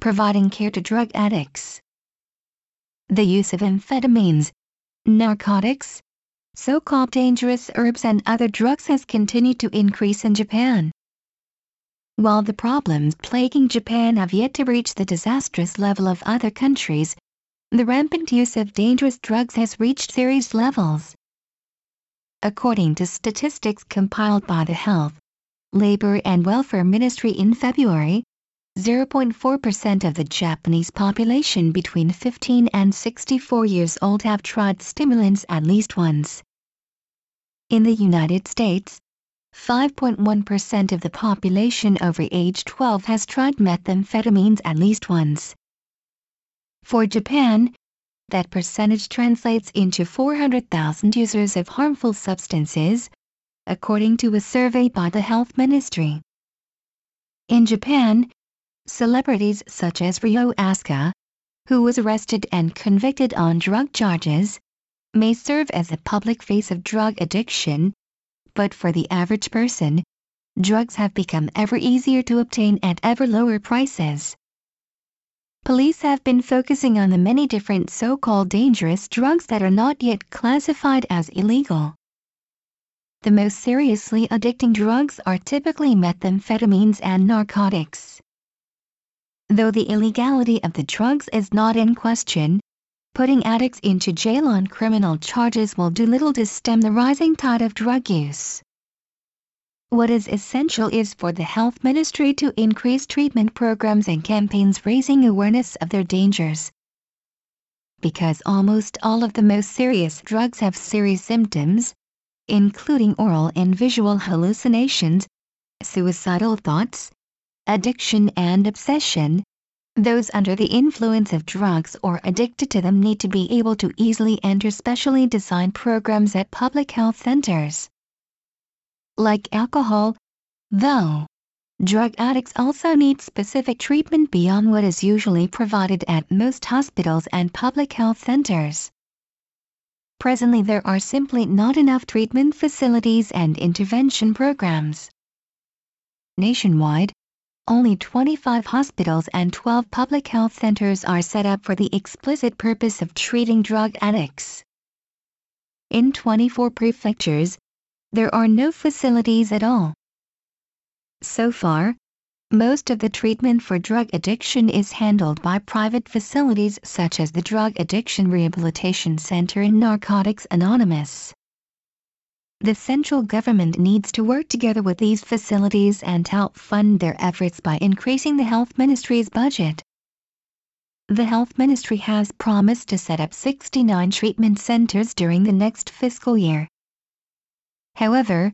providing care to drug addicts. The use of amphetamines, narcotics, so-called dangerous herbs and other drugs has continued to increase in Japan. While the problems plaguing Japan have yet to reach the disastrous level of other countries, the rampant use of dangerous drugs has reached serious levels. According to statistics compiled by the Health, Labor and Welfare Ministry in February, 0.4% of the Japanese population between 15 and 64 years old have tried stimulants at least once. In the United States, 5.1% of the population over age 12 has tried methamphetamines at least once. For Japan, that percentage translates into 400,000 users of harmful substances, according to a survey by the Health Ministry. In Japan, celebrities such as Rio Asuka, who was arrested and convicted on drug charges, may serve as a public face of drug addiction, but for the average person, drugs have become ever easier to obtain at ever lower prices. Police have been focusing on the many different so-called dangerous drugs that are not yet classified as illegal. The most seriously addicting drugs are typically methamphetamines and narcotics. Though the illegality of the drugs is not in question, putting addicts into jail on criminal charges will do little to stem the rising tide of drug use. What is essential is for the health ministry to increase treatment programs and campaigns raising awareness of their dangers. Because almost all of the most serious drugs have serious symptoms, including aural and visual hallucinations, suicidal thoughts, addiction and obsession, those under the influence of drugs or addicted to them need to be able to easily enter specially designed programs at public health centers like alcohol, though. Drug addicts also need specific treatment beyond what is usually provided at most hospitals and public health centers. Presently there are simply not enough treatment facilities and intervention programs. Nationwide, only 25 hospitals and 12 public health centers are set up for the explicit purpose of treating drug addicts. In 24 prefectures, there are no facilities at all. So far, most of the treatment for drug addiction is handled by private facilities such as the Drug Addiction Rehabilitation Center and Narcotics Anonymous. The central government needs to work together with these facilities and help fund their efforts by increasing the health ministry's budget. The health ministry has promised to set up 69 treatment centers during the next fiscal year. However,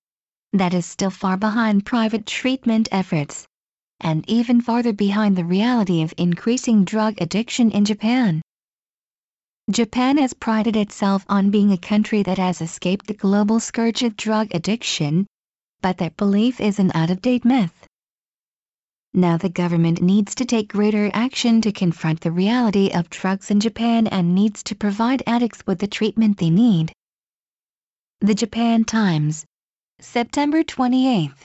that is still far behind private treatment efforts, and even farther behind the reality of increasing drug addiction in Japan. Japan has prided itself on being a country that has escaped the global scourge of drug addiction, but that belief is an out-of-date myth. Now the government needs to take greater action to confront the reality of drugs in Japan and needs to provide addicts with the treatment they need. The Japan Times, September 28.